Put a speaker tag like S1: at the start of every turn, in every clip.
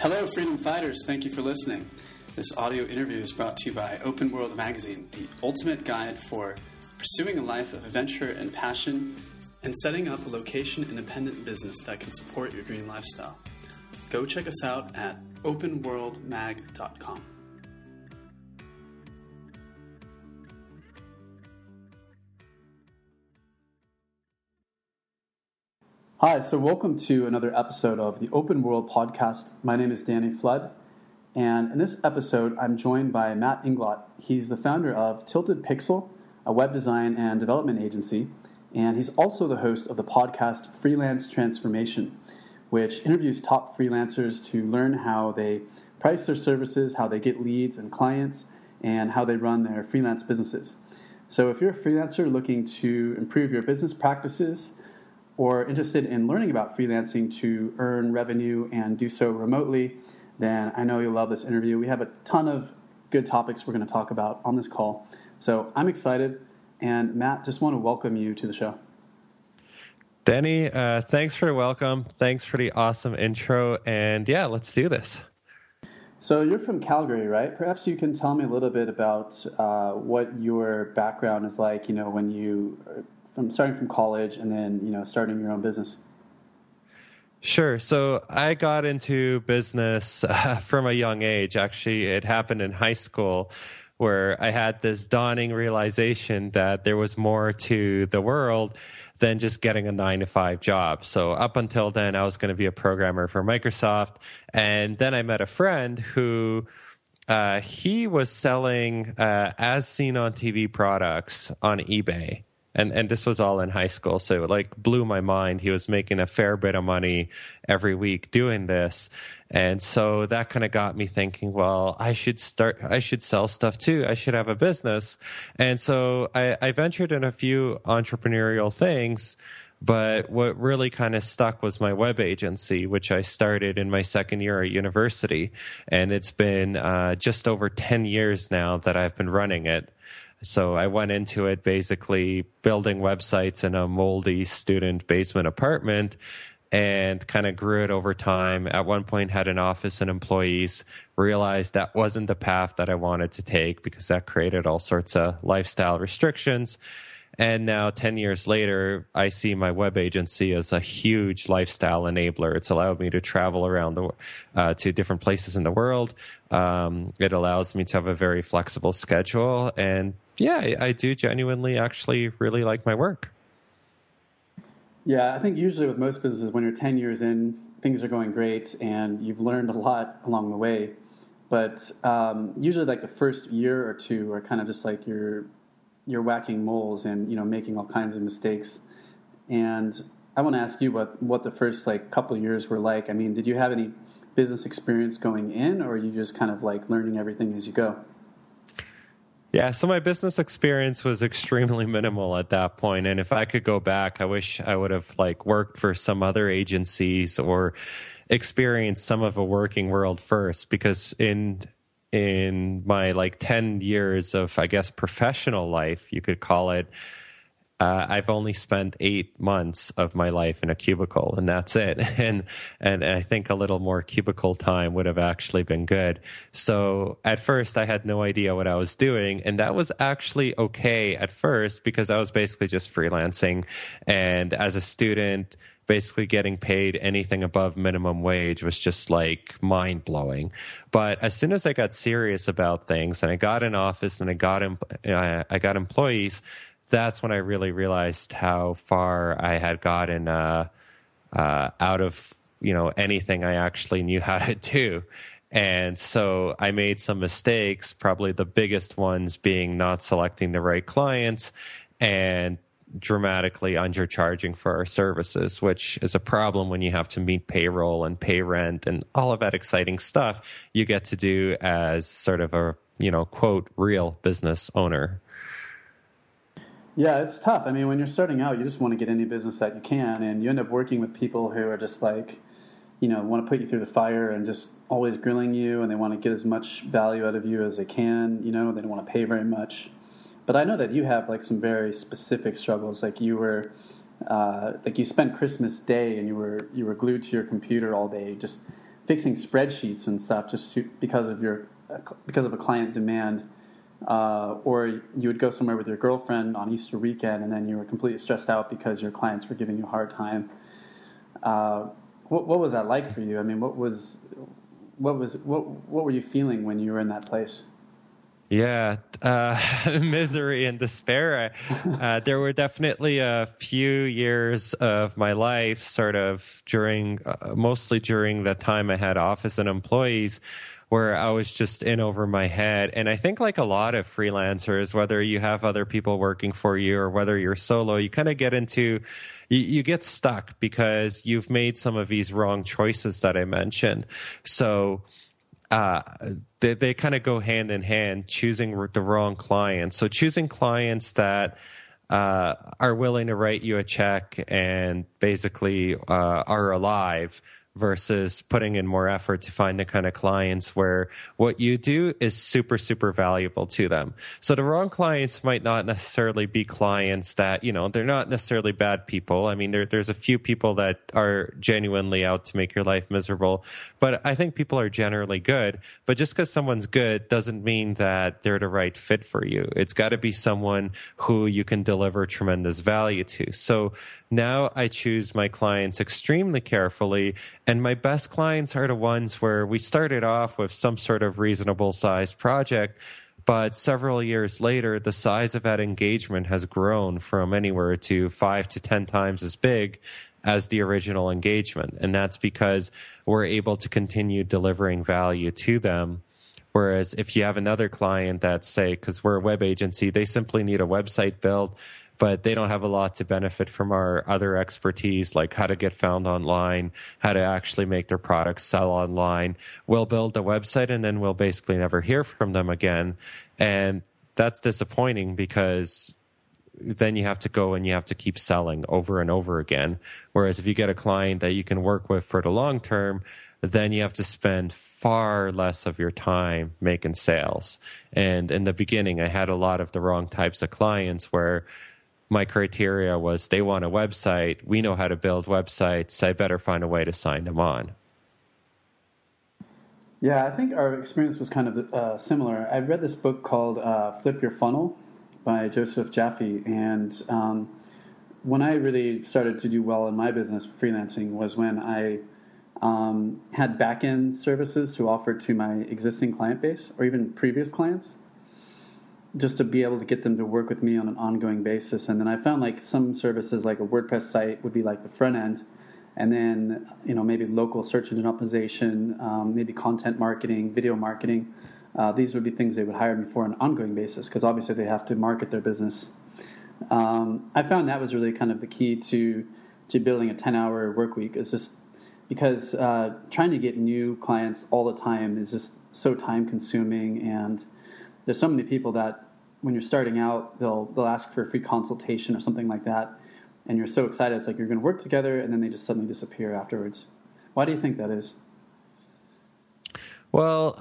S1: Hello, freedom fighters. Thank you for listening. This audio interview is brought to you by Open World Magazine, the ultimate guide for pursuing a life of adventure and passion and setting up a location independent business that can support your dream lifestyle. Go check us out at openworldmag.com. Hi, so welcome to another episode of the Open World Podcast. My name is Danny Flood, and in this episode, I'm joined by Matt Inglot. He's the founder of Tilted Pixel, a web design and development agency, and he's also the host of the podcast Freelance Transformation, which interviews top freelancers to learn how they price their services, how they get leads and clients, and how they run their freelance businesses. So, if you're a freelancer looking to improve your business practices, or interested in learning about freelancing to earn revenue and do so remotely, then I know you'll love this interview. We have a ton of good topics we're going to talk about on this call. So I'm excited. And Matt, just want to welcome you to the show.
S2: Danny, uh, thanks for the welcome. Thanks for the awesome intro. And yeah, let's do this.
S1: So you're from Calgary, right? Perhaps you can tell me a little bit about uh, what your background is like. You know, when you starting from college and then you know starting your own business?
S2: Sure. So I got into business uh, from a young age. Actually, it happened in high school where I had this dawning realization that there was more to the world than just getting a nine to five job. So up until then, I was going to be a programmer for Microsoft. And then I met a friend who uh, he was selling uh, as seen on TV products on eBay and and this was all in high school. So it like blew my mind. He was making a fair bit of money every week doing this. And so that kind of got me thinking well i should start i should sell stuff too. I should have a business. And so i, I ventured in a few entrepreneurial things but what really kind of stuck was my web agency, which I started in my second year at university. And it's been uh, just over 10 years now that I've been running it. So I went into it basically building websites in a moldy student basement apartment and kind of grew it over time. At one point had an office and employees, realized that wasn't the path that I wanted to take because that created all sorts of lifestyle restrictions. And now, 10 years later, I see my web agency as a huge lifestyle enabler. It's allowed me to travel around the, uh, to different places in the world. Um, it allows me to have a very flexible schedule. And yeah, I, I do genuinely actually really like my work.
S1: Yeah, I think usually with most businesses, when you're 10 years in, things are going great and you've learned a lot along the way. But um, usually, like the first year or two are kind of just like you're you're whacking moles and you know making all kinds of mistakes. And I want to ask you what what the first like couple years were like. I mean, did you have any business experience going in, or are you just kind of like learning everything as you go?
S2: Yeah, so my business experience was extremely minimal at that point, and if I could go back, I wish I would have like worked for some other agencies or experienced some of a working world first because in in my like 10 years of i guess professional life you could call it uh, I've only spent eight months of my life in a cubicle, and that's it. And and I think a little more cubicle time would have actually been good. So at first, I had no idea what I was doing, and that was actually okay at first because I was basically just freelancing. And as a student, basically getting paid anything above minimum wage was just like mind blowing. But as soon as I got serious about things and I got an office and I got uh, I got employees, that's when I really realized how far I had gotten uh, uh, out of you know anything I actually knew how to do. And so I made some mistakes, probably the biggest ones being not selecting the right clients and dramatically undercharging for our services, which is a problem when you have to meet payroll and pay rent and all of that exciting stuff you get to do as sort of a, you know, quote, real business owner.
S1: Yeah, it's tough. I mean, when you're starting out, you just want to get any business that you can, and you end up working with people who are just like, you know, want to put you through the fire and just always grilling you, and they want to get as much value out of you as they can. You know, they don't want to pay very much. But I know that you have like some very specific struggles. Like you were, uh, like you spent Christmas Day and you were you were glued to your computer all day, just fixing spreadsheets and stuff just to, because of your because of a client demand. Uh, or you would go somewhere with your girlfriend on Easter weekend, and then you were completely stressed out because your clients were giving you a hard time. Uh, what, what was that like for you? I mean, what was what was what what were you feeling when you were in that place?
S2: Yeah, uh, misery and despair. Uh, there were definitely a few years of my life, sort of during, uh, mostly during the time I had office and employees, where I was just in over my head. And I think, like a lot of freelancers, whether you have other people working for you or whether you're solo, you kind of get into, you, you, get stuck because you've made some of these wrong choices that I mentioned. So, uh, they, they kind of go hand in hand, choosing the wrong clients. So choosing clients that uh, are willing to write you a check and basically uh, are alive versus putting in more effort to find the kind of clients where what you do is super, super valuable to them. So the wrong clients might not necessarily be clients that, you know, they're not necessarily bad people. I mean, there, there's a few people that are genuinely out to make your life miserable, but I think people are generally good. But just because someone's good doesn't mean that they're the right fit for you. It's got to be someone who you can deliver tremendous value to. So now I choose my clients extremely carefully and my best clients are the ones where we started off with some sort of reasonable sized project, but several years later, the size of that engagement has grown from anywhere to five to 10 times as big as the original engagement. And that's because we're able to continue delivering value to them. Whereas if you have another client that say, because we're a web agency, they simply need a website built but they don't have a lot to benefit from our other expertise, like how to get found online, how to actually make their products sell online. We'll build a website and then we'll basically never hear from them again. And that's disappointing because then you have to go and you have to keep selling over and over again. Whereas if you get a client that you can work with for the long term, then you have to spend far less of your time making sales. And in the beginning, I had a lot of the wrong types of clients where my criteria was they want a website. We know how to build websites. I better find a way to sign them on.
S1: Yeah, I think our experience was kind of uh, similar. I read this book called uh, Flip Your Funnel by Joseph Jaffe. And um, when I really started to do well in my business, freelancing, was when I um, had back end services to offer to my existing client base or even previous clients just to be able to get them to work with me on an ongoing basis. And then I found like some services, like a WordPress site, would be like the front end, and then you know maybe local search engine optimization, um, maybe content marketing, video marketing. Uh, these would be things they would hire me for on an ongoing basis because obviously they have to market their business. Um, I found that was really kind of the key to to building a 10 hour work week is just because uh, trying to get new clients all the time is just so time consuming and there's so many people that when you're starting out, they'll they'll ask for a free consultation or something like that, and you're so excited. It's like you're going to work together, and then they just suddenly disappear afterwards. Why do you think that is?
S2: Well,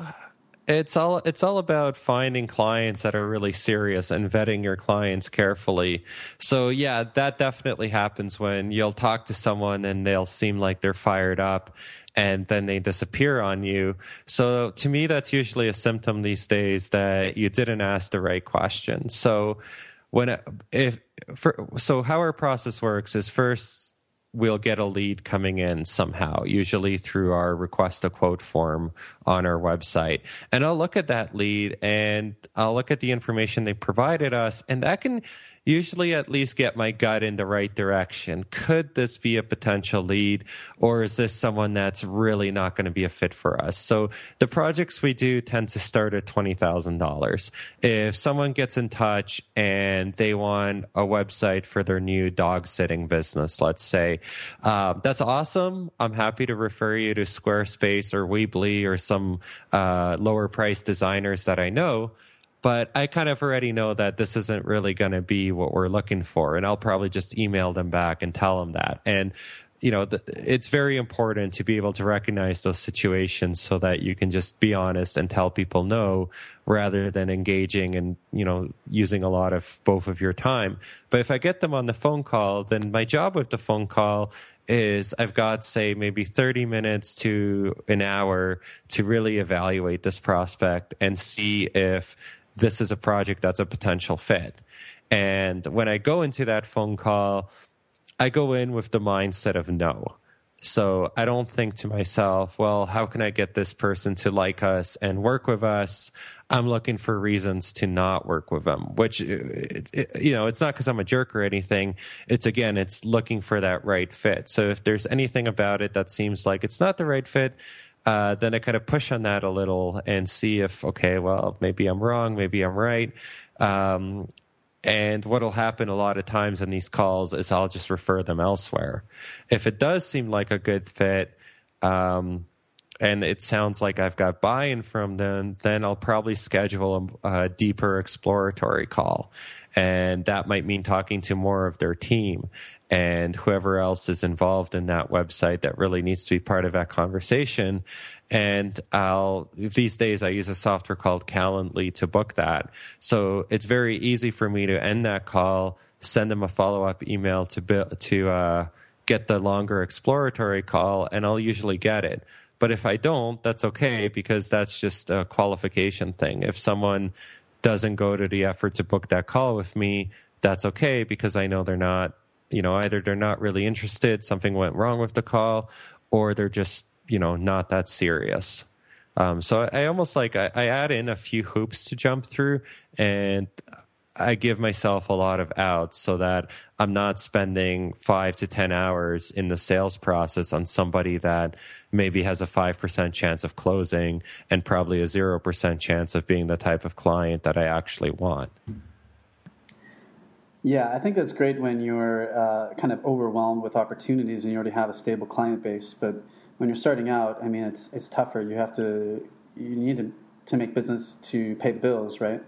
S2: it's all it's all about finding clients that are really serious and vetting your clients carefully. So yeah, that definitely happens when you'll talk to someone and they'll seem like they're fired up and then they disappear on you. So to me, that's usually a symptom these days that you didn't ask the right question. So when if for, so how our process works is first we'll get a lead coming in somehow, usually through our request a quote form on our website. And I'll look at that lead and I'll look at the information they provided us and that can usually at least get my gut in the right direction. Could this be a potential lead or is this someone that's really not going to be a fit for us? So the projects we do tend to start at $20,000. If someone gets in touch and they want a website for their new dog sitting business, let's say, uh, that's awesome. I'm happy to refer you to Squarespace or Weebly or some uh, lower price designers that I know but I kind of already know that this isn't really going to be what we're looking for. And I'll probably just email them back and tell them that. And, you know, it's very important to be able to recognize those situations so that you can just be honest and tell people no rather than engaging and, you know, using a lot of both of your time. But if I get them on the phone call, then my job with the phone call is I've got, say, maybe 30 minutes to an hour to really evaluate this prospect and see if this is a project that's a potential fit. And when I go into that phone call, I go in with the mindset of no. So I don't think to myself, well, how can I get this person to like us and work with us? I'm looking for reasons to not work with them, which, uh, it, it, you know, it's not because I'm a jerk or anything. It's again, it's looking for that right fit. So if there's anything about it that seems like it's not the right fit, uh, then I kind of push on that a little and see if, okay, well, maybe I'm wrong, maybe I'm right. Um, and what'll happen a lot of times in these calls is I'll just refer them elsewhere. If it does seem like a good fit, um, and it sounds like I've got buy-in from them, then I'll probably schedule a, a, deeper exploratory call, and that might mean talking to more of their team and whoever else is involved in that website that really needs to be part of that conversation. And I'll, these days I use a software called Calendly to book that. So it's very easy for me to end that call, send them a follow up email to, to, uh, get the longer exploratory call and I'll usually get it. But if I don't, that's okay because that's just a qualification thing. If someone doesn't go to the effort to book that call with me, that's okay because I know they're not you know either they're not really interested something went wrong with the call or they're just you know not that serious um, so I, I, almost like I, I, add in a few hoops to jump through and i give myself a lot of outs so that i'm not spending five to ten hours in the sales process on somebody that maybe has a 5% chance of closing and probably a 0% chance of being the type of client that i actually want
S1: yeah, I think that's great when you're uh, kind of overwhelmed with opportunities and you already have a stable client base. But when you're starting out, I mean, it's it's tougher. You have to you need to to make business to pay the bills, right?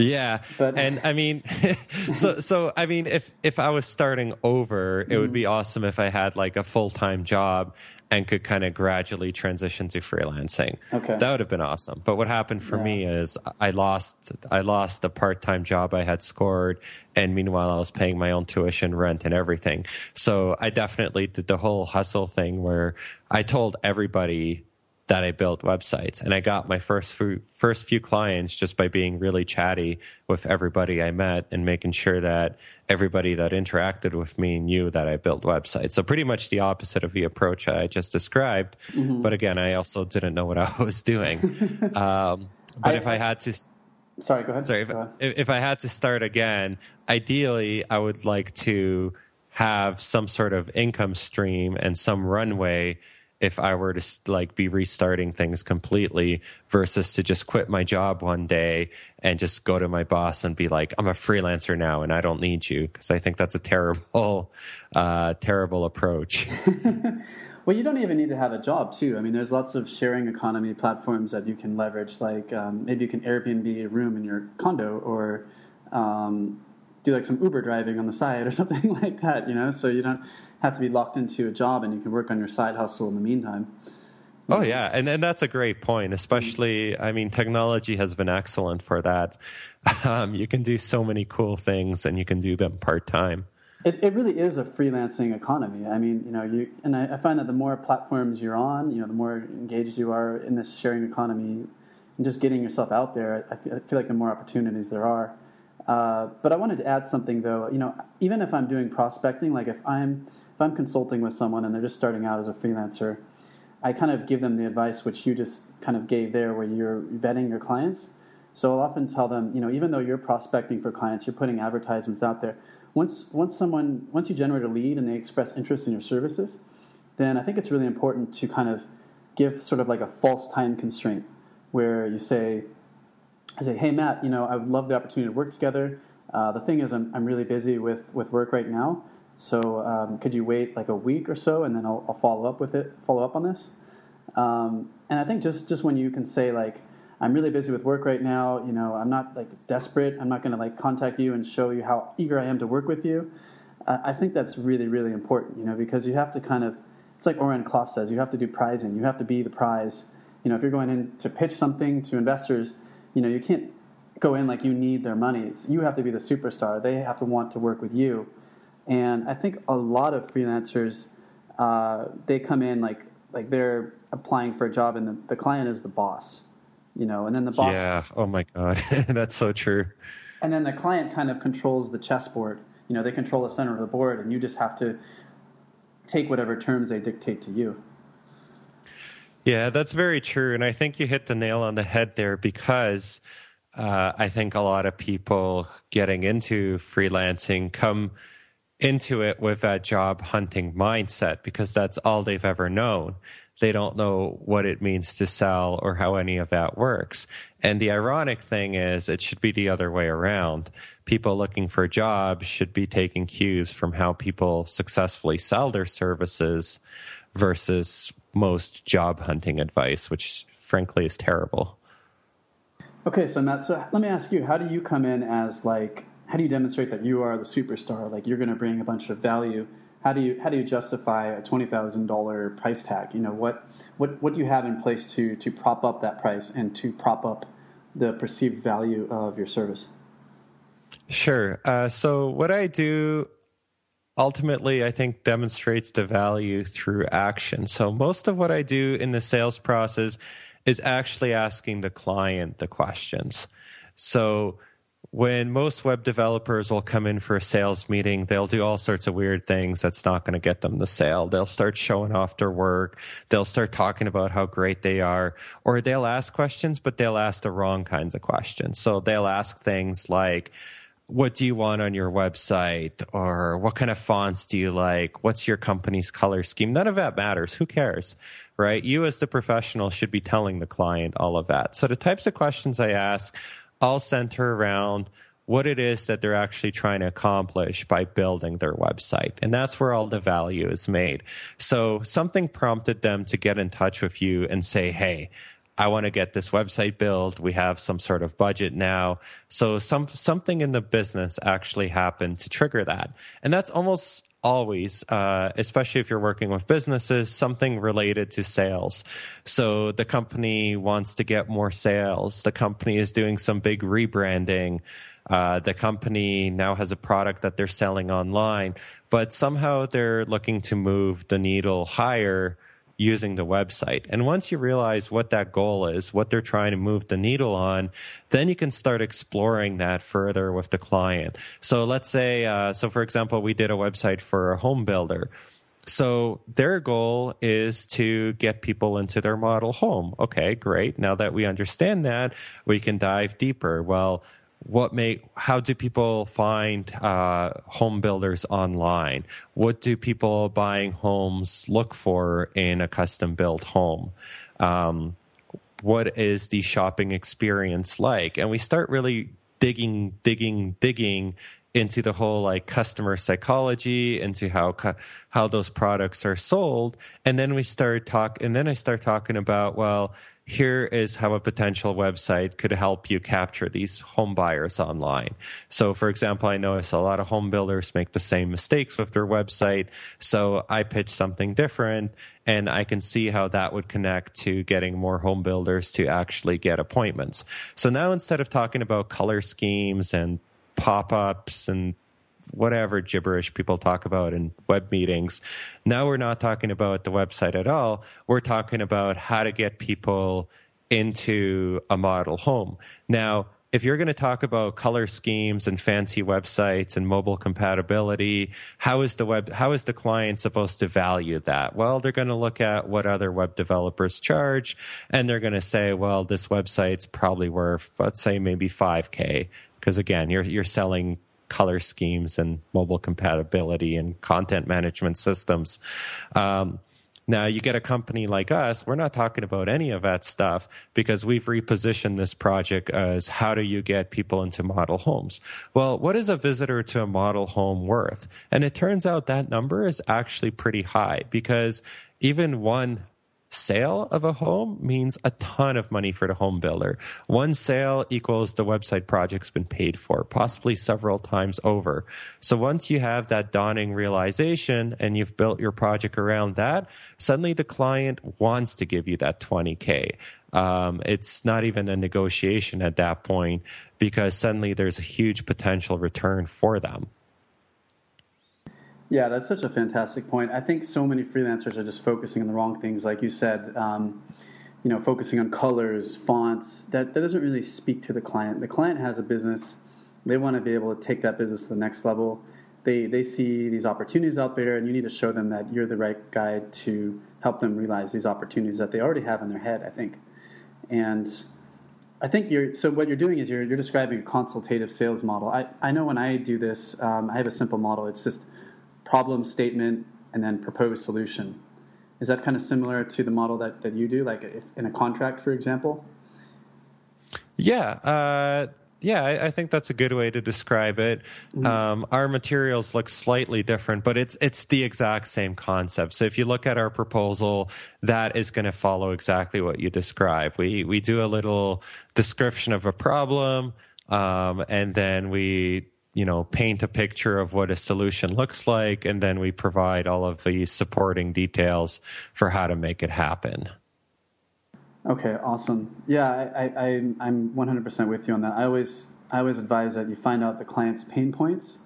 S2: Yeah, but and I mean, so so I mean, if if I was starting over, it would be awesome if I had like a full time job and could kind of gradually transition to freelancing. Okay, that would have been awesome. But what happened for yeah. me is I lost I lost the part time job I had scored, and meanwhile I was paying my own tuition, rent, and everything. So I definitely did the whole hustle thing where I told everybody that I built websites. And I got my first few, first few clients just by being really chatty with everybody I met and making sure that everybody that interacted with me knew that I built websites. So pretty much the opposite of the approach I just described. Mm-hmm. But again, I also didn't know what I was doing. um, but I, if I had to,
S1: sorry, go ahead.
S2: Sorry, if,
S1: ahead.
S2: if I had to start again, ideally, I would like to have some sort of income stream and some runway if I were to like be restarting things completely versus to just quit my job one day and just go to my boss and be like, I'm a freelancer now and I don't need you. Cause I think that's a terrible, uh, terrible approach.
S1: well, you don't even need to have a job too. I mean, there's lots of sharing economy platforms that you can leverage. Like um, maybe you can Airbnb a room in your condo or, um, do like some Uber driving on the side or something like that, you know, so you don't have to be locked into a job and you can work on your side hustle in the meantime.
S2: Oh yeah, and and that's a great point. Especially, I mean, technology has been excellent for that. Um, you can do so many cool things, and you can do them part time.
S1: It, it really is a freelancing economy. I mean, you know, you and I, I, find that the more platforms you're on, you know, the more engaged you are in this sharing economy, and just getting yourself out there. I I feel like the more opportunities there are. Uh, but I wanted to add something though. You know, even if I'm doing prospecting, like if I'm if I'm consulting with someone and they're just starting out as a freelancer, I kind of give them the advice which you just kind of gave there, where you're vetting your clients. So I'll often tell them, you know, even though you're prospecting for clients, you're putting advertisements out there. Once once someone once you generate a lead and they express interest in your services, then I think it's really important to kind of give sort of like a false time constraint, where you say, I say, hey Matt, you know, I would love the opportunity to work together. Uh, the thing is, I'm, I'm really busy with, with work right now. So um, could you wait like a week or so, and then I'll, I'll follow up with it, follow up on this. Um, and I think just just when you can say like, I'm really busy with work right now, you know, I'm not like desperate. I'm not going to like contact you and show you how eager I am to work with you. Uh, I think that's really really important, you know, because you have to kind of, it's like Oren Klaff says, you have to do prizing. You have to be the prize. You know, if you're going in to pitch something to investors, you know, you can't go in like you need their money. It's, you have to be the superstar. They have to want to work with you. And I think a lot of freelancers uh, they come in like like they're applying for a job and the, the client is the boss, you know, and then the boss.
S2: Yeah. Oh my God, that's so true.
S1: And then the client kind of controls the chessboard. You know, they control the center of the board, and you just have to take whatever terms they dictate to you.
S2: Yeah, that's very true. And I think you hit the nail on the head there because uh, I think a lot of people getting into freelancing come into it with a job hunting mindset because that's all they've ever known. They don't know what it means to sell or how any of that works. And the ironic thing is, it should be the other way around. People looking for jobs should be taking cues from how people successfully sell their services versus most job hunting advice, which frankly is terrible.
S1: Okay, so Matt, so let me ask you, how do you come in as like, how do you demonstrate that you are the superstar? Like you're going to bring a bunch of value. How do you how do you justify a twenty thousand dollar price tag? You know what what what do you have in place to to prop up that price and to prop up the perceived value of your service?
S2: Sure. Uh, so what I do ultimately, I think, demonstrates the value through action. So most of what I do in the sales process is actually asking the client the questions. So when most web developers will come in for a sales meeting, they'll do all sorts of weird things that's not going to get them the sale. They'll start showing off their work. They'll start talking about how great they are, or they'll ask questions, but they'll ask the wrong kinds of questions. So they'll ask things like, what do you want on your website? Or what kind of fonts do you like? What's your company's color scheme? None of that matters. Who cares right? You as the professional should be telling the client all of that. So the types of questions i ask all center around what it is that they're actually trying to accomplish by building their website. And that's where all the value is made. So something prompted them to get in touch with you and say, Hey, I want to get this website built. We have some sort of budget now. So some something in the business actually happened to trigger that. And that's almost always, uh, especially if you're working with businesses, something related to sales. So the company wants to get more sales. The company is doing some big rebranding. Uh, the company now has a product that they're selling online, but somehow they're looking to move the needle higher using the website. And once you realize what that goal is, what they're trying to move the needle on, then you can start exploring that further with the client. So let's say, uh, so for example, we did a website for a home builder. So their goal is to get people into their model home. Okay, great. Now that we understand that, we can dive deeper. Well, what make how do people find uh, home builders online? What do people buying homes look for in a custom built home? Um, what is the shopping experience like? And we start really digging digging digging into the whole like customer psychology into how how those products are sold and then we start talk and then I start talking about well here is how a potential website could help you capture these home buyers online. So, for example, I notice a lot of home builders make the same mistakes with their website. So, I pitch something different and I can see how that would connect to getting more home builders to actually get appointments. So, now instead of talking about color schemes and pop ups and whatever gibberish people talk about in web meetings. Now we're not talking about the website at all. We're talking about how to get people into a model home. Now, if you're going to talk about color schemes and fancy websites and mobile compatibility, how is the web how is the client supposed to value that? Well, they're going to look at what other web developers charge and they're going to say, well, this website's probably worth let's say maybe 5k because again, you're you're selling color schemes and mobile compatibility and content management systems. Um, now, you get a company like us, we're not talking about any of that stuff because we've repositioned this project as how do you get people into model homes? Well, what is a visitor to a model home worth? And it turns out that number is actually pretty high because even one sale of a home means a ton of money for the home builder. One sale equals the website project's been paid for, possibly several times over. So once you have that dawning realization and you've built your project around that, suddenly the client wants to give you that 20K. Um, it's not even a negotiation at that point because suddenly there's a huge potential return for them.
S1: Yeah, that's such a fantastic point. I think so many freelancers are just focusing on the wrong things, like you said. Um, you know, focusing on colors, fonts. That that doesn't really speak to the client. The client has a business. They want to be able to take that business to the next level. They they see these opportunities out there, and you need to show them that you're the right guy to help them realize these opportunities that they already have in their head. I think, and I think you're so what you're doing is you're you're describing a consultative sales model. I I know when I do this, um, I have a simple model. It's just problem statement and then proposed solution. Is that kind of similar to the model that, that you do, like if, in a contract, for example?
S2: Yeah, uh, yeah, I, I, think that's a good way to describe it. Mm-hmm. Um, our materials look slightly different, but it's it's the exact same concept. So if you look at our proposal, that is going to follow exactly what you describe. We we do a little description of a problem, um, and then we you know paint a picture of what a solution looks like and then we provide all of the supporting details for how to make it happen.
S1: Okay awesome. Yeah i, I i'm 100% with you on that. I always i always advise that you find out the client's pain points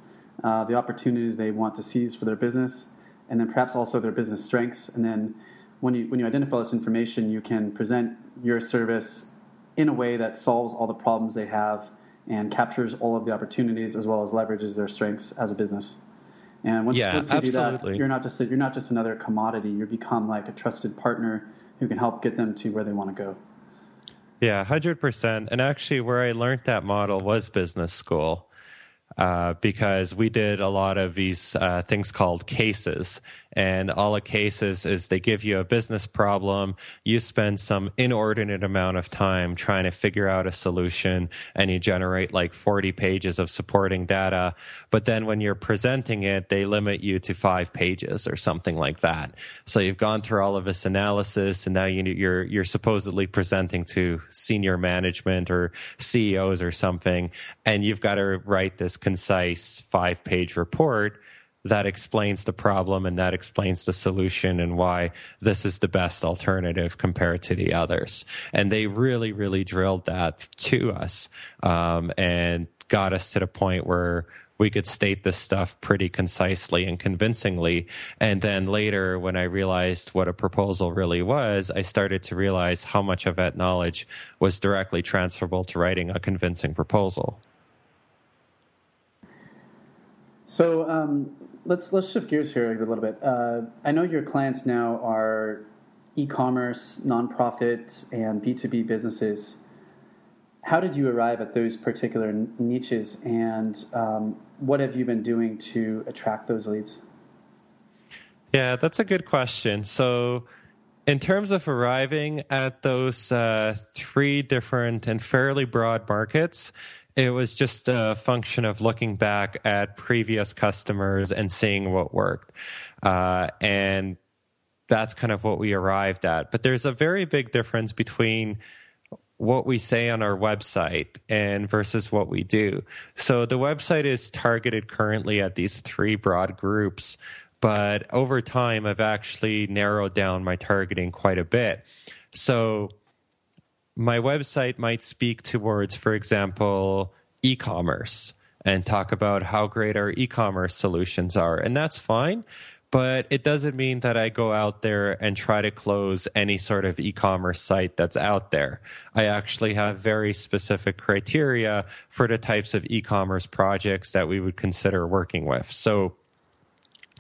S1: uh, the opportunities they want to seize for their business and then perhaps also their business strengths and then when you when you identify this information you can present your service in a way that solves all the problems they have and captures all of the opportunities as well as leverages their strengths as a business. And once,
S2: yeah,
S1: once you
S2: absolutely.
S1: do that, you're not just you're not just another commodity. You become like a trusted partner who can help get them to where they want to go.
S2: Yeah, hundred percent. And actually, where I learned that model was business school. Uh, because we did a lot of these uh, things called cases. And all a case is, they give you a business problem. You spend some inordinate amount of time trying to figure out a solution and you generate like 40 pages of supporting data. But then when you're presenting it, they limit you to five pages or something like that. So you've gone through all of this analysis and now you, you're, you're supposedly presenting to senior management or CEOs or something. And you've got to write this concise five page report that explains the problem and that explains the solution and why this is the best alternative compared to the others. And they really, really drilled that to us um, and got us to the point where we could state this stuff pretty concisely and convincingly. And then later, when I realized what a proposal really was, I started to realize how much of that knowledge was directly transferable to writing a convincing proposal.
S1: So um, let's let's shift gears here a little bit. Uh, I know your clients now are e-commerce, nonprofit, and B two B businesses. How did you arrive at those particular niches, and um, what have you been doing to attract those leads?
S2: Yeah, that's a good question. So, in terms of arriving at those uh, three different and fairly broad markets, it was just a function of looking back at previous customers and seeing what worked. Uh, and that's kind of what we arrived at. But there's a very big difference between what we say on our website and versus what we do. So the website is targeted currently at these three broad groups, but over time I've actually narrowed down my targeting quite a bit. So my website might speak towards, for example, e commerce and talk about how great our e commerce solutions are. And that's fine. But it doesn't mean that I go out there and try to close any sort of e commerce site that's out there. I actually have very specific criteria for the types of e commerce projects that we would consider working with. So,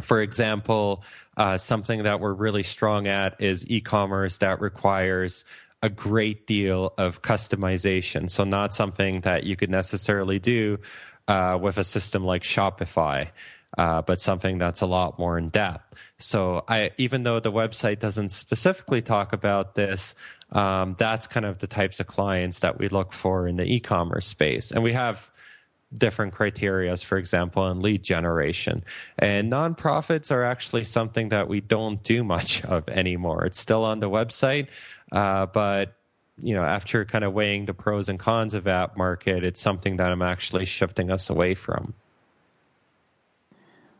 S2: for example, uh, something that we're really strong at is e commerce that requires a great deal of customization. So, not something that you could necessarily do uh, with a system like Shopify. Uh, but something that's a lot more in depth. So I, even though the website doesn't specifically talk about this, um, that's kind of the types of clients that we look for in the e-commerce space. And we have different criterias, for example, in lead generation. And nonprofits are actually something that we don't do much of anymore. It's still on the website, uh, but you know, after kind of weighing the pros and cons of app market, it's something that I'm actually shifting us away from.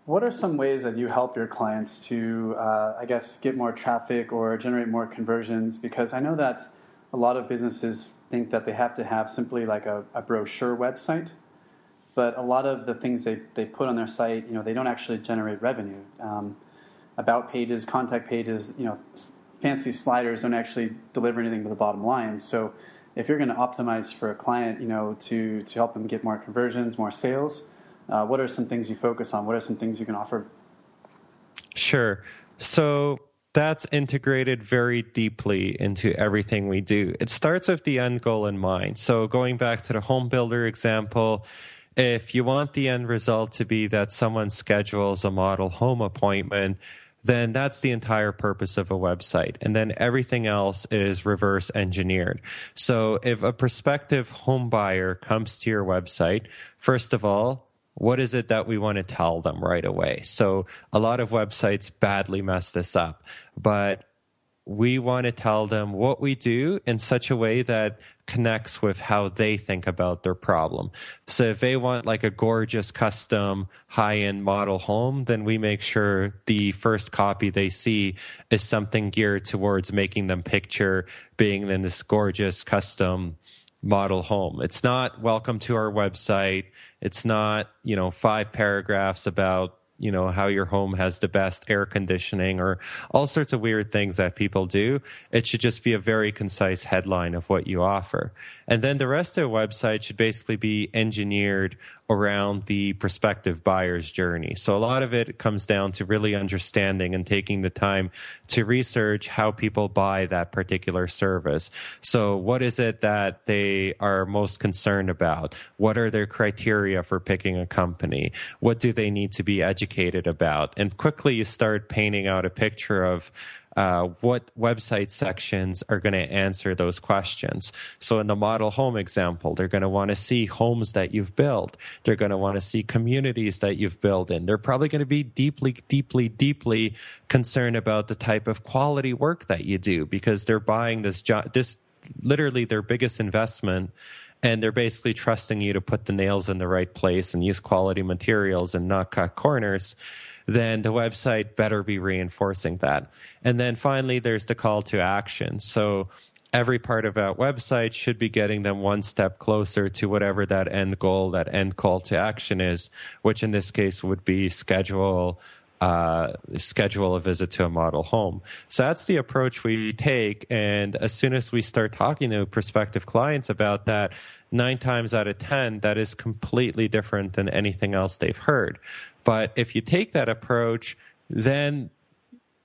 S1: What are some ways that you help your clients to, uh, I guess, get more traffic or generate more conversions? Because I know that a lot of businesses think that they have to have simply like a, a brochure website but a lot of the things they, they put on their site, you know, they don't actually generate revenue. Um, about pages, contact pages, you know, fancy sliders don't actually deliver anything to the bottom line. So if you're going to optimize for a client, you know, to, to help them get more conversions, more sales, uh, what are some things you focus on? What are some things you can offer?
S2: Sure. So that's integrated very deeply into everything we do. It starts with the end goal in mind. So going back to the home builder example, if you want the end result to be that someone schedules a model home appointment, then that's the entire purpose of a website. And then everything else is reverse engineered. So if a prospective home buyer comes to your website, first of all, what is it that we want to tell them right away? So a lot of websites badly mess this up, but we want to tell them what we do in such a way that connects with how they think about their problem. So if they want like a gorgeous custom high end model home, then we make sure the first copy they see is something geared towards making them picture being in this gorgeous custom model home. It's not welcome to our website. It's not, you know, five paragraphs about you know how your home has the best air conditioning or all sorts of weird things that people do it should just be a very concise headline of what you offer and then the rest of the website should basically be engineered around the prospective buyer's journey. So a lot of it comes down to really understanding and taking the time to research how people buy that particular service. So what is it that they are most concerned about? What are their criteria for picking a company? What do they need to be educated about? And quickly you start painting out a picture of uh, what website sections are going to answer those questions. So in the model home example, they're going to want to see homes that you've built. They're going to want to see communities that you've built in. They're probably going to be deeply, deeply, deeply concerned about the type of quality work that you do because they're buying this this literally their biggest investment and they're basically trusting you to put the nails in the right place and use quality materials and not cut corners then the website better be reinforcing that. And then finally, there's the call to action. So every part of that website should be getting them one step closer to whatever that end goal, that end call to action is, which in this case would be schedule uh, schedule a visit to a model home. So that's the approach we take. And as soon as we start talking to prospective clients about that, nine times out of 10, that is completely different than anything else they've heard. But if you take that approach, then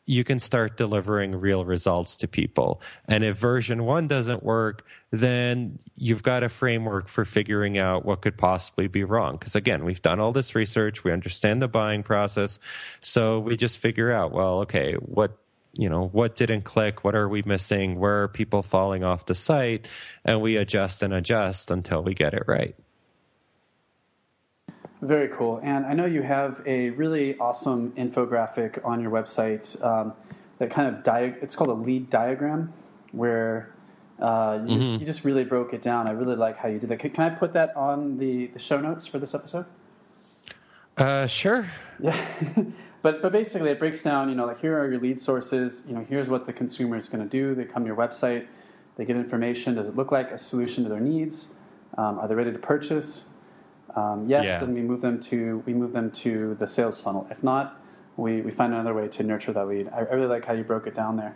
S2: you can start delivering real results to people. And if version one doesn't work, then you've got a framework for figuring out what could possibly be wrong. Because again, we've done all this research, we understand the buying process. So we just figure out, well, okay, what you know what didn't click what are we missing where are people falling off the site and we adjust and adjust until we get it right
S1: very cool. And I know you have a really awesome infographic on your website um, that kind of dia- it's called a lead diagram, where uh, you, mm-hmm. just, you, just, really broke it down. I really like how you did that. Can, can I put that on the, the show notes for this episode?
S2: Uh, sure.
S1: Yeah. but but basically, it breaks down. You know, like here are your lead sources. You know, here's what the consumer is going to do. They come to your website. They get information. Does it look like a solution to their needs? Um, are they ready to purchase? Um, yes, yeah. then we move them to we move them to the sales funnel. If not, we, we find another way to nurture that lead. I, I really like how you broke it down there.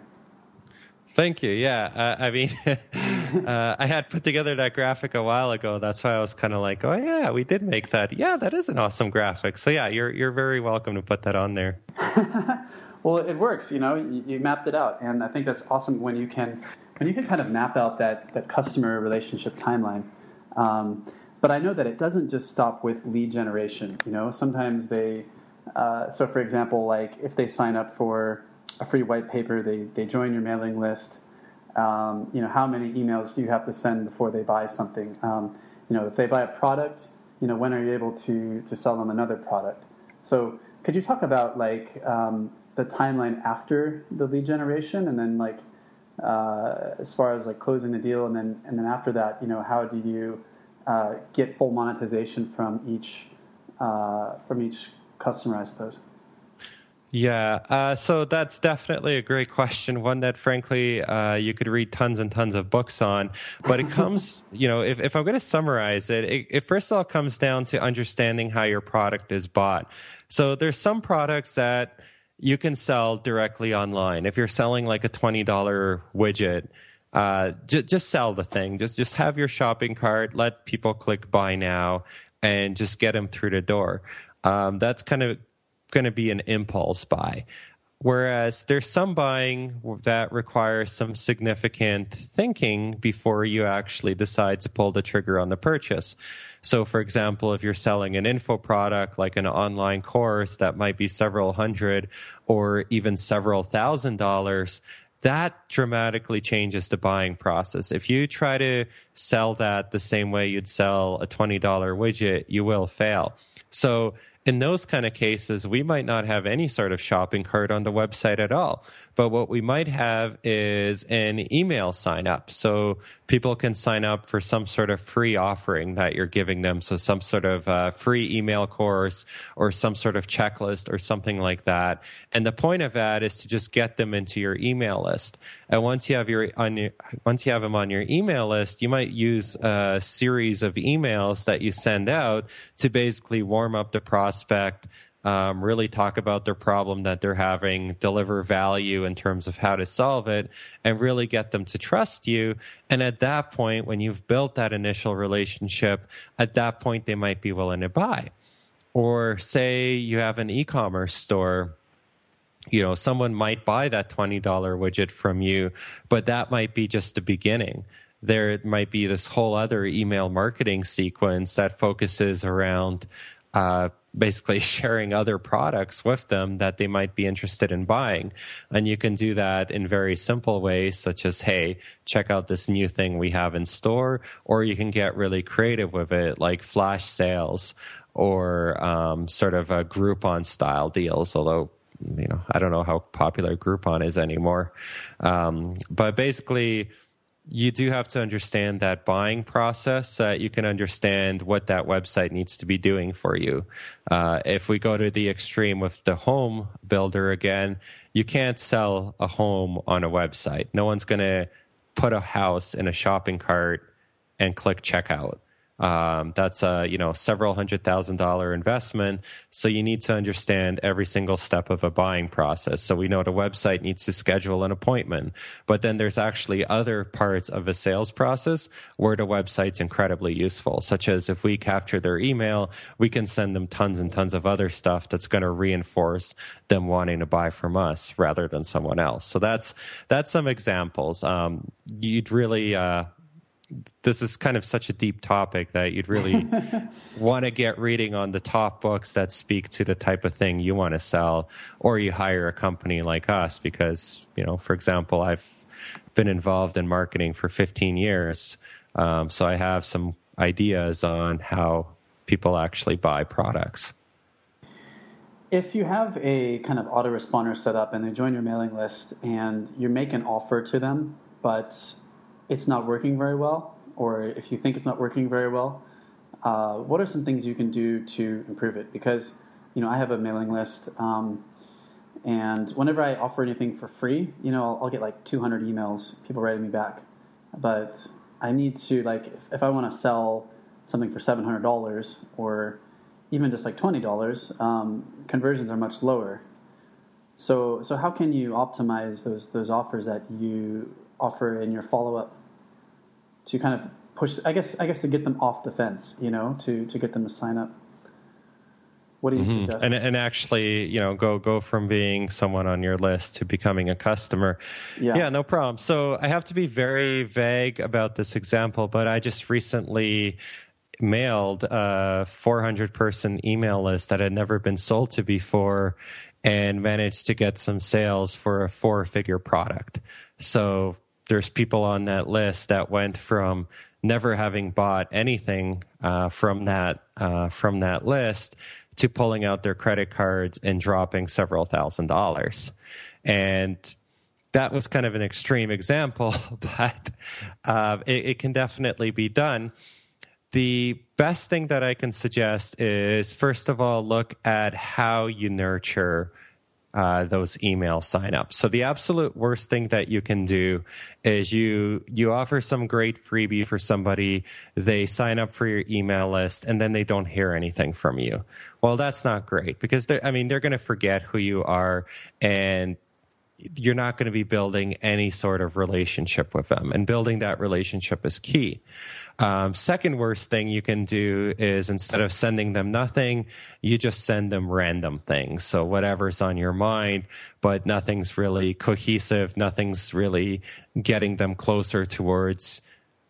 S2: Thank you. Yeah, uh, I mean, uh, I had put together that graphic a while ago. That's why I was kind of like, oh yeah, we did make that. Yeah, that is an awesome graphic. So yeah, you're you're very welcome to put that on there.
S1: well, it works. You know, you, you, mapped it out, and I think that's awesome when you can when you can kind of map out that that customer relationship timeline. Um, but I know that it doesn't just stop with lead generation. You know, sometimes they, uh, so for example, like if they sign up for a free white paper, they, they join your mailing list. Um, you know, how many emails do you have to send before they buy something? Um, you know, if they buy a product, you know, when are you able to, to sell them another product? So could you talk about like um, the timeline after the lead generation and then like uh, as far as like closing the deal and then and then after that, you know, how do you uh, get full monetization from each uh, from each customer, I suppose.
S2: Yeah, uh, so that's definitely a great question. One that, frankly, uh, you could read tons and tons of books on. But it comes, you know, if, if I'm going to summarize it, it, it first all comes down to understanding how your product is bought. So there's some products that you can sell directly online. If you're selling like a $20 widget, uh, j- just sell the thing. Just just have your shopping cart. Let people click buy now, and just get them through the door. Um, that's kind of going to be an impulse buy. Whereas there's some buying that requires some significant thinking before you actually decide to pull the trigger on the purchase. So, for example, if you're selling an info product like an online course that might be several hundred or even several thousand dollars, that dramatically changes the buying process. If you try to sell that the same way you'd sell a $20 widget, you will fail. So in those kind of cases, we might not have any sort of shopping cart on the website at all. But what we might have is an email sign up. So people can sign up for some sort of free offering that you're giving them. So some sort of uh, free email course or some sort of checklist or something like that. And the point of that is to just get them into your email list. And once you have your, on your once you have them on your email list, you might use a series of emails that you send out to basically warm up the prospect um, really talk about their problem that they're having, deliver value in terms of how to solve it, and really get them to trust you. And at that point, when you've built that initial relationship, at that point, they might be willing to buy. Or say you have an e commerce store you know, someone might buy that $20 widget from you, but that might be just the beginning. There might be this whole other email marketing sequence that focuses around uh, basically sharing other products with them that they might be interested in buying. And you can do that in very simple ways, such as, hey, check out this new thing we have in store, or you can get really creative with it, like flash sales or um, sort of a Groupon style deals, although you know, I don't know how popular Groupon is anymore. Um, but basically, you do have to understand that buying process so that you can understand what that website needs to be doing for you. Uh, if we go to the extreme with the home builder again, you can't sell a home on a website. No one's going to put a house in a shopping cart and click checkout. Um, that's a you know several hundred thousand dollar investment. So you need to understand every single step of a buying process. So we know the website needs to schedule an appointment, but then there's actually other parts of a sales process where the website's incredibly useful, such as if we capture their email, we can send them tons and tons of other stuff that's going to reinforce them wanting to buy from us rather than someone else. So that's that's some examples. Um, you'd really uh, this is kind of such a deep topic that you'd really want to get reading on the top books that speak to the type of thing you want to sell, or you hire a company like us because, you know, for example, I've been involved in marketing for 15 years. Um, so I have some ideas on how people actually buy products.
S1: If you have a kind of autoresponder set up and they join your mailing list and you make an offer to them, but it's not working very well, or if you think it's not working very well, uh, what are some things you can do to improve it? Because you know I have a mailing list, um, and whenever I offer anything for free, you know I'll, I'll, get like 200 emails, people writing me back, but I need to like if, if I want to sell something for $700 or even just like $20, um, conversions are much lower. So, so how can you optimize those those offers that you offer in your follow up to kind of push? I guess I guess to get them off the fence, you know, to to get them to sign up. What do you mm-hmm. suggest?
S2: And and actually, you know, go go from being someone on your list to becoming a customer. Yeah. yeah, no problem. So I have to be very vague about this example, but I just recently mailed a 400 person email list that had never been sold to before and managed to get some sales for a four figure product. So there's people on that list that went from never having bought anything uh, from that uh, from that list to pulling out their credit cards and dropping several thousand dollars, and that was kind of an extreme example, but uh, it, it can definitely be done. The best thing that I can suggest is first of all, look at how you nurture uh, those email signups. So the absolute worst thing that you can do is you you offer some great freebie for somebody, they sign up for your email list, and then they don't hear anything from you. Well, that's not great because I mean they're going to forget who you are, and you're not going to be building any sort of relationship with them. And building that relationship is key. Um, second worst thing you can do is instead of sending them nothing, you just send them random things. So whatever's on your mind, but nothing's really cohesive, nothing's really getting them closer towards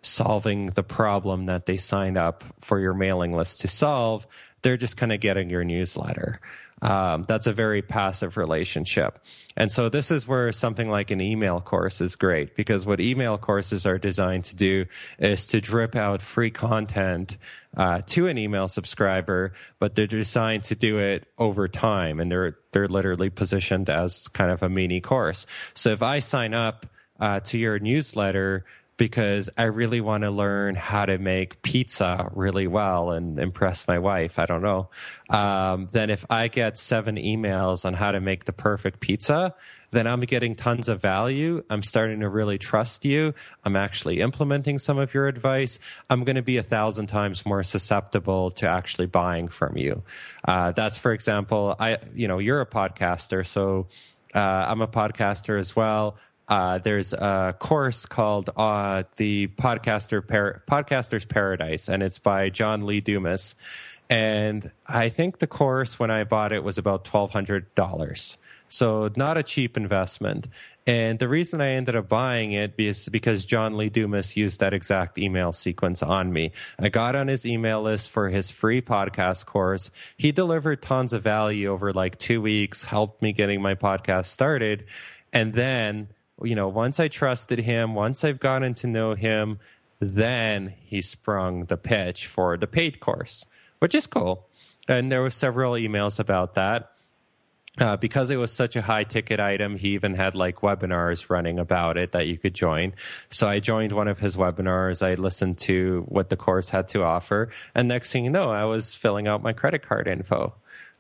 S2: solving the problem that they signed up for your mailing list to solve. They're just kind of getting your newsletter. Um, that's a very passive relationship. And so this is where something like an email course is great because what email courses are designed to do is to drip out free content uh, to an email subscriber, but they're designed to do it over time, and they're they're literally positioned as kind of a mini course. So if I sign up uh, to your newsletter because I really want to learn how to make pizza really well and impress my wife. I don't know. Um, then if I get seven emails on how to make the perfect pizza, then I'm getting tons of value. I'm starting to really trust you. I'm actually implementing some of your advice. I'm going to be a thousand times more susceptible to actually buying from you. Uh, that's, for example, I, you know, you're a podcaster, so uh, I'm a podcaster as well. Uh, there's a course called uh, the podcaster Par- podcasters paradise and it's by john lee dumas. And i think the course when i bought it was about $1200 so not a cheap investment. And the reason i ended up buying it is because john lee dumas used that exact email sequence on me. I got on his email list for his free podcast course. He delivered tons of value over like two weeks helped me getting my podcast started. And then you know, once I trusted him, once I've gotten to know him, then he sprung the pitch for the paid course, which is cool. And there were several emails about that. Uh, because it was such a high ticket item, he even had like webinars running about it that you could join. So I joined one of his webinars. I listened to what the course had to offer. And next thing you know, I was filling out my credit card info.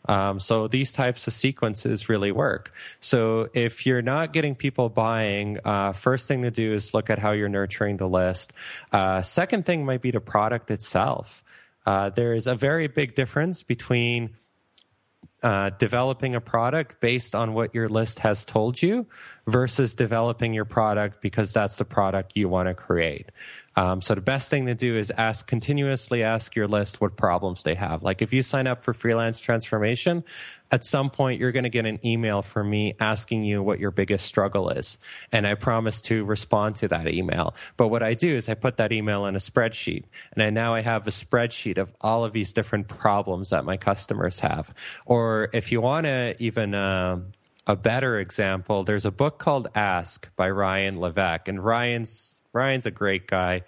S2: Um, so these types of sequences really work. So if you're not getting people buying, uh, first thing to do is look at how you're nurturing the list. Uh, second thing might be the product itself. Uh, there is a very big difference between uh, developing a product based on what your list has told you versus developing your product because that's the product you want to create. Um, so the best thing to do is ask continuously ask your list what problems they have. Like if you sign up for freelance transformation, at some point you're going to get an email from me asking you what your biggest struggle is. And I promise to respond to that email. But what I do is I put that email in a spreadsheet and I, now I have a spreadsheet of all of these different problems that my customers have. Or if you want to even, uh, a better example, there's a book called Ask by Ryan Levesque, and Ryan's Ryan's a great guy.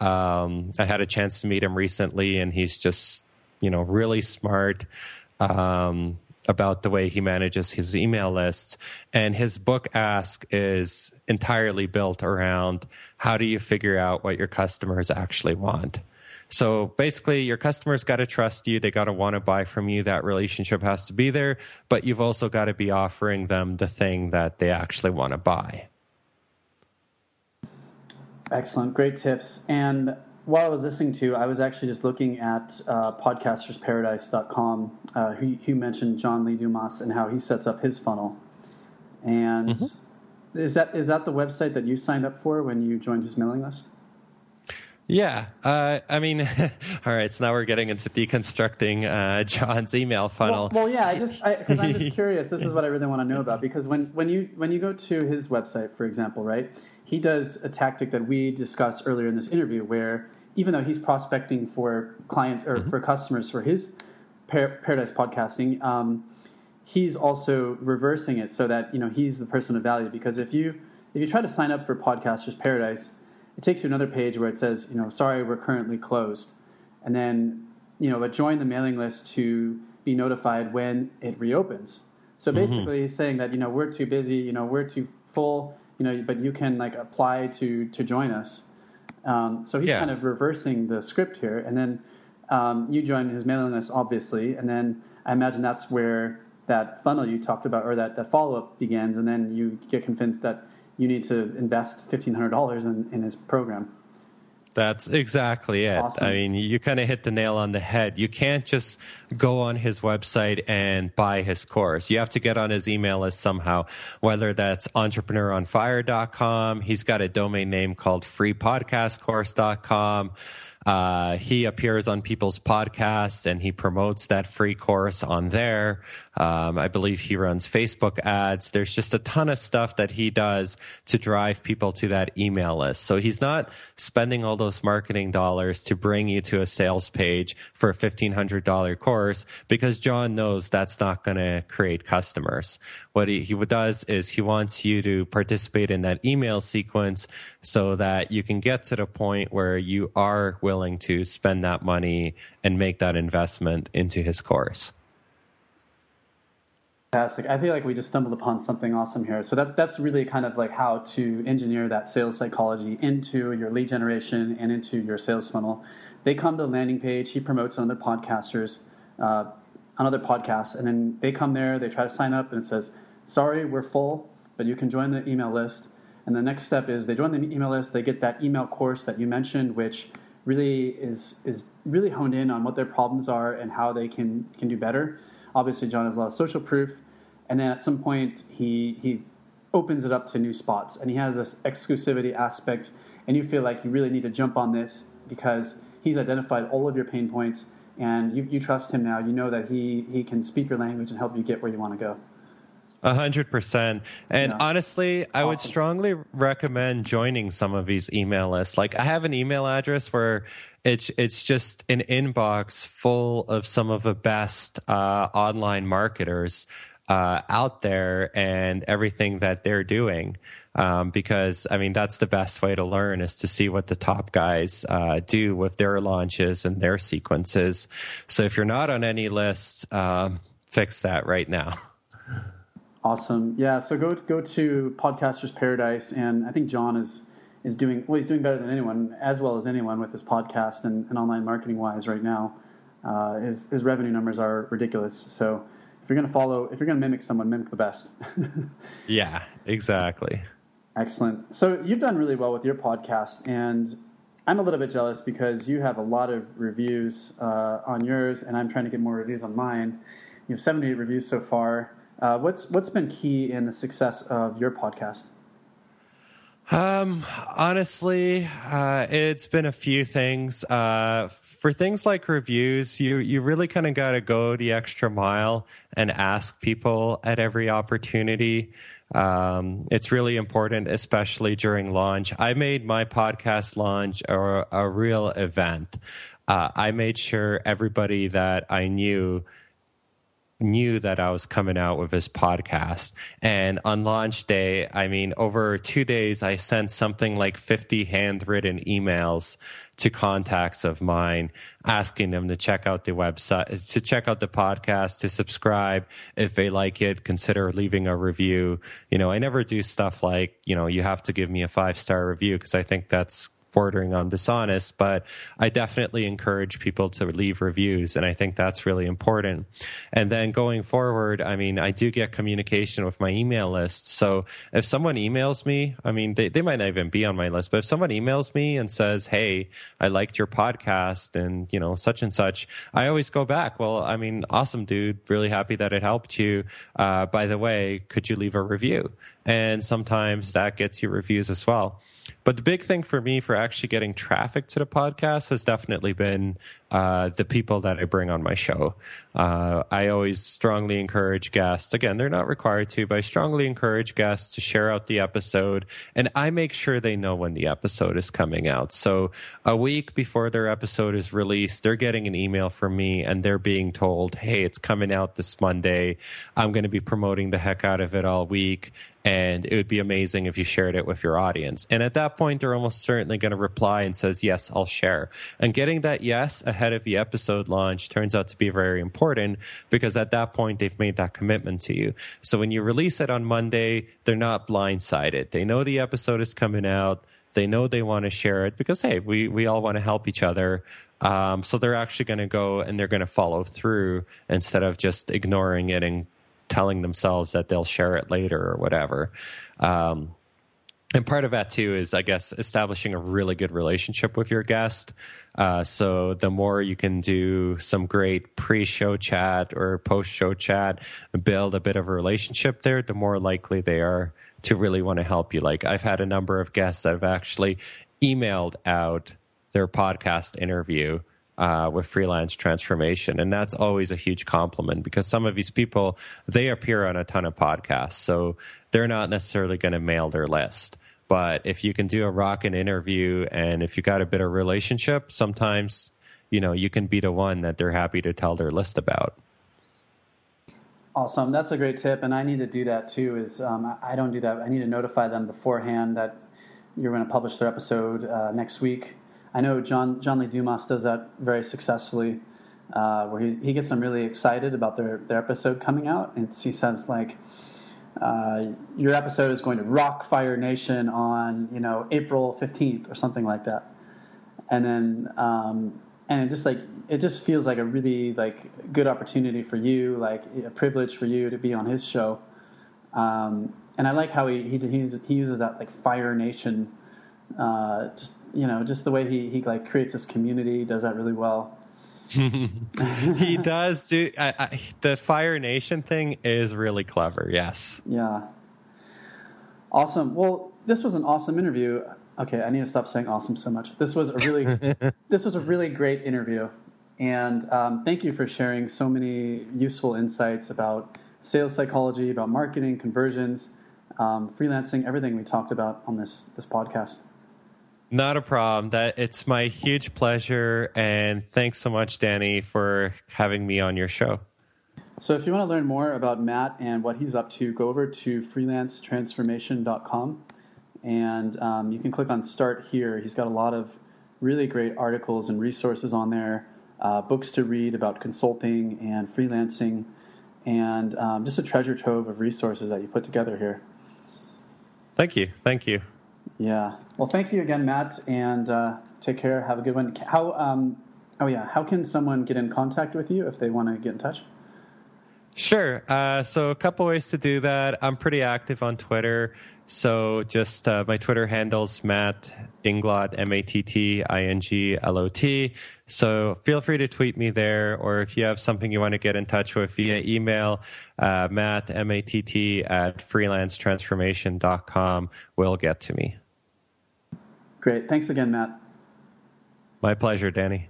S2: Um, I had a chance to meet him recently, and he's just you know really smart um, about the way he manages his email lists. And his book Ask is entirely built around how do you figure out what your customers actually want. So basically, your customers got to trust you. They got to want to buy from you. That relationship has to be there, but you've also got to be offering them the thing that they actually want to buy.
S1: Excellent, great tips. And while I was listening to, I was actually just looking at uh, podcastersparadise.com. Uh, who, who mentioned John Lee Dumas and how he sets up his funnel. And mm-hmm. is that is that the website that you signed up for when you joined his mailing list?
S2: Yeah, uh, I mean, all right. So now we're getting into deconstructing uh, John's email funnel.
S1: Well, well yeah, I just because I'm just curious. This is what I really want to know about because when when you when you go to his website, for example, right, he does a tactic that we discussed earlier in this interview, where even though he's prospecting for clients or mm-hmm. for customers for his par- Paradise podcasting, um, he's also reversing it so that you know he's the person of value. Because if you if you try to sign up for Podcasters Paradise, it takes you another page where it says, you know, sorry, we're currently closed, and then you know, but join the mailing list to be notified when it reopens. So mm-hmm. basically, mm-hmm. saying that you know we're too busy, you know, we're too full you know, but you can like apply to to join us. Um, so he's yeah. kind of reversing the script here, and then um, you join his mailing list, obviously, and then I imagine that's where that funnel you talked about or that, that follow up begins, and then you get convinced that you need to invest $1,500 in, in his program.
S2: That's exactly it. Awesome. I mean, you kind of hit the nail on the head. You can't just go on his website and buy his course. You have to get on his email list somehow, whether that's entrepreneuronfire.com. He's got a domain name called freepodcastcourse.com. Uh, he appears on people's podcasts and he promotes that free course on there. Um, I believe he runs Facebook ads. There's just a ton of stuff that he does to drive people to that email list. So he's not spending all those marketing dollars to bring you to a sales page for a $1,500 course because John knows that's not going to create customers. What he, he does is he wants you to participate in that email sequence so that you can get to the point where you are willing to spend that money and make that investment into his course.
S1: Fantastic. I feel like we just stumbled upon something awesome here. So that that's really kind of like how to engineer that sales psychology into your lead generation and into your sales funnel. They come to the landing page. He promotes on other podcasters, uh, on other podcasts, and then they come there. They try to sign up, and it says, "Sorry, we're full, but you can join the email list." And the next step is they join the email list. They get that email course that you mentioned, which really is is really honed in on what their problems are and how they can can do better. Obviously, John has a lot of social proof, and then at some point he he opens it up to new spots, and he has this exclusivity aspect, and you feel like you really need to jump on this because he's identified all of your pain points, and you, you trust him now. You know that he he can speak your language and help you get where you want to go.
S2: A hundred percent. And yeah. honestly, I would strongly recommend joining some of these email lists. Like I have an email address where it's it's just an inbox full of some of the best uh, online marketers uh, out there and everything that they're doing. Um, because I mean that's the best way to learn is to see what the top guys uh, do with their launches and their sequences. So if you're not on any lists, um, fix that right now.
S1: Awesome. Yeah. So go go to Podcasters Paradise, and I think John is is doing well. He's doing better than anyone, as well as anyone with his podcast and, and online marketing wise right now. Uh, his his revenue numbers are ridiculous. So if you're going to follow, if you're going to mimic someone, mimic the best.
S2: yeah. Exactly.
S1: Excellent. So you've done really well with your podcast, and I'm a little bit jealous because you have a lot of reviews uh, on yours, and I'm trying to get more reviews on mine. You have 78 reviews so far. Uh, what's what's been key in the success of your podcast?
S2: Um, honestly, uh, it's been a few things. Uh, for things like reviews, you you really kind of got to go the extra mile and ask people at every opportunity. Um, it's really important, especially during launch. I made my podcast launch a, a real event. Uh, I made sure everybody that I knew knew that I was coming out with this podcast. And on launch day, I mean, over two days, I sent something like 50 handwritten emails to contacts of mine asking them to check out the website, to check out the podcast, to subscribe. If they like it, consider leaving a review. You know, I never do stuff like, you know, you have to give me a five star review because I think that's bordering on dishonest, but I definitely encourage people to leave reviews. And I think that's really important. And then going forward, I mean, I do get communication with my email list. So if someone emails me, I mean, they, they might not even be on my list, but if someone emails me and says, Hey, I liked your podcast and, you know, such and such, I always go back. Well, I mean, awesome, dude. Really happy that it helped you. Uh, by the way, could you leave a review? And sometimes that gets you reviews as well. But the big thing for me for actually getting traffic to the podcast has definitely been uh, the people that I bring on my show. Uh, I always strongly encourage guests. Again, they're not required to, but I strongly encourage guests to share out the episode, and I make sure they know when the episode is coming out. So a week before their episode is released, they're getting an email from me, and they're being told, "Hey, it's coming out this Monday. I'm going to be promoting the heck out of it all week." And it would be amazing if you shared it with your audience. And at that point, they're almost certainly going to reply and says, yes, I'll share. And getting that yes ahead of the episode launch turns out to be very important because at that point, they've made that commitment to you. So when you release it on Monday, they're not blindsided. They know the episode is coming out. They know they want to share it because, hey, we, we all want to help each other. Um, so they're actually going to go and they're going to follow through instead of just ignoring it and telling themselves that they'll share it later or whatever. Um, and part of that too is, I guess, establishing a really good relationship with your guest. Uh, so the more you can do some great pre-show chat or post-show chat, build a bit of a relationship there, the more likely they are to really want to help you. Like I've had a number of guests that have actually emailed out their podcast interview uh, with freelance transformation. And that's always a huge compliment because some of these people, they appear on a ton of podcasts. So they're not necessarily going to mail their list. But if you can do a rockin' interview and if you got a bit of relationship, sometimes, you know, you can be the one that they're happy to tell their list about.
S1: Awesome. That's a great tip. And I need to do that too is um, I don't do that. I need to notify them beforehand that you're going to publish their episode uh, next week I know John John Lee Dumas does that very successfully, uh, where he, he gets them really excited about their, their episode coming out, and he says like, uh, "Your episode is going to rock Fire Nation on you know April fifteenth or something like that," and then um, and it just like it just feels like a really like good opportunity for you, like a privilege for you to be on his show. Um, and I like how he he, he uses that like Fire Nation uh, just you know, just the way he he like creates this community, does that really well.
S2: he does do I, I, the Fire Nation thing is really clever. Yes.
S1: Yeah. Awesome. Well, this was an awesome interview. Okay, I need to stop saying awesome so much. This was a really this was a really great interview, and um, thank you for sharing so many useful insights about sales psychology, about marketing, conversions, um, freelancing, everything we talked about on this this podcast.
S2: Not a problem. That it's my huge pleasure, and thanks so much, Danny, for having me on your show.
S1: So, if you want to learn more about Matt and what he's up to, go over to freelancetransformation.com, and um, you can click on Start Here. He's got a lot of really great articles and resources on there, uh, books to read about consulting and freelancing, and um, just a treasure trove of resources that you put together here.
S2: Thank you. Thank you.
S1: Yeah. Well, thank you again, Matt, and uh, take care. Have a good one. How? Um, oh yeah. How can someone get in contact with you if they want to get in touch?
S2: Sure. Uh, so a couple ways to do that. I'm pretty active on Twitter. So just uh, my Twitter handles Matt Inglot M A T T I N G L O T. So feel free to tweet me there, or if you have something you want to get in touch with via email, uh, Matt M A T T at freelancetransformation.com will get to me.
S1: Great. Thanks again, Matt.
S2: My pleasure, Danny.